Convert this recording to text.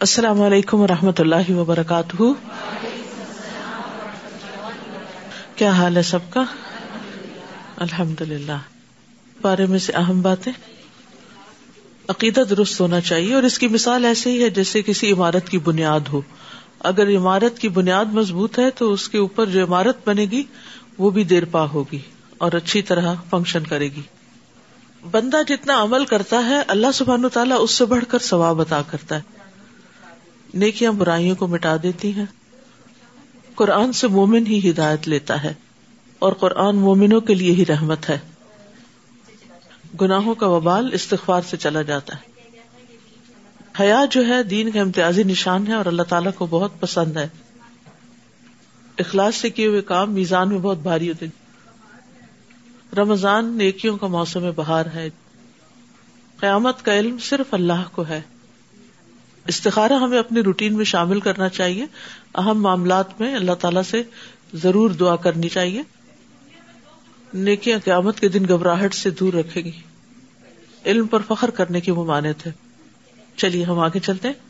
السلام علیکم و رحمۃ اللہ وبرکاتہ۔ کیا حال ہے سب کا؟ الحمد للہ بارے میں سے اہم باتیں۔ عقیدہ درست ہونا چاہیے اور اس کی مثال ایسے ہی ہے جیسے کسی عمارت کی بنیاد ہو۔ اگر عمارت کی بنیاد مضبوط ہے تو اس کے اوپر جو عمارت بنے گی وہ بھی دیر پا ہوگی اور اچھی طرح فنکشن کرے گی۔ بندہ جتنا عمل کرتا ہے اللہ سبحان تعالیٰ اس سے بڑھ کر ثواب عطا کرتا ہے۔ نیکیاں برائیوں کو مٹا دیتی ہیں۔ قرآن سے مومن ہی ہدایت لیتا ہے اور قرآن مومنوں کے لیے ہی رحمت ہے۔ گناہوں کا وبال استغفار سے چلا جاتا ہے۔ حیا جو ہے دین کا امتیازی نشان ہے اور اللہ تعالیٰ کو بہت پسند ہے۔ اخلاص سے کیے ہوئے کام میزان میں بہت بھاری ہوتے رمضان نیکیوں کا موسم بہار ہے۔ قیامت کا علم صرف اللہ کو ہے۔ استخارہ ہمیں اپنی روٹین میں شامل کرنا چاہیے۔ اہم معاملات میں اللہ تعالی سے ضرور دعا کرنی چاہیے۔ نیکیاں قیامت کے دن گھبراہٹ سے دور رکھے گی۔ علم پر فخر کرنے کی ممانت ہے۔ چلیے ہم آگے چلتے ہیں۔